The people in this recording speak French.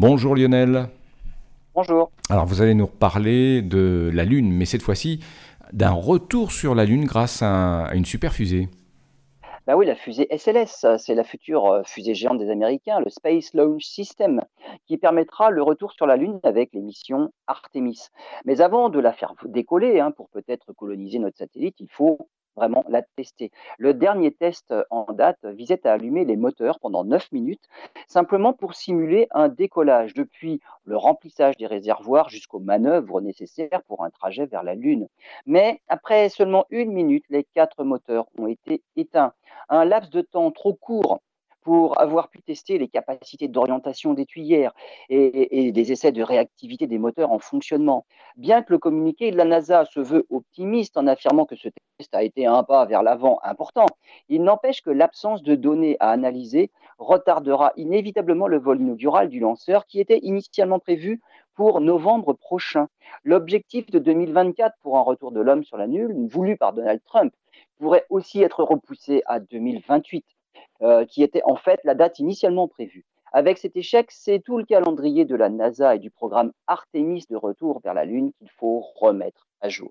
Bonjour Lionel. Bonjour. Alors vous allez nous reparler de la Lune, mais cette fois-ci d'un retour sur la Lune grâce à, une super fusée. Bah oui, la fusée SLS, c'est la future euh, fusée géante des Américains, le Space Launch System, qui permettra le retour sur la Lune avec les missions Artemis. Mais avant de la faire décoller, hein, pour peut-être coloniser notre satellite, il faut vraiment la tester. Le dernier test en date visait à allumer les moteurs pendant 9 minutes, simplement pour simuler un décollage depuis le remplissage des réservoirs jusqu'aux manœuvres nécessaires pour un trajet vers la Lune. Mais après seulement une minute, les quatre moteurs ont été éteints. Un laps de temps trop court pour avoir pu tester les capacités d'orientation des tuyères et, des essais de réactivité des moteurs en fonctionnement. Bien que le communiqué de la NASA se veut optimiste en affirmant que ce test a été un pas vers l'avant important, il n'empêche que l'absence de données à analyser retardera inévitablement le vol inaugural du lanceur qui était initialement prévu pour novembre prochain. L'objectif de 2024 pour un retour de l'homme sur la Lune, voulu par Donald Trump, pourrait aussi être repoussé à 2028. Euh, qui était en fait la date initialement prévue. Avec cet échec, c'est tout le calendrier de la NASA et du programme Artemis de retour vers la Lune qu'il faut remettre à jour.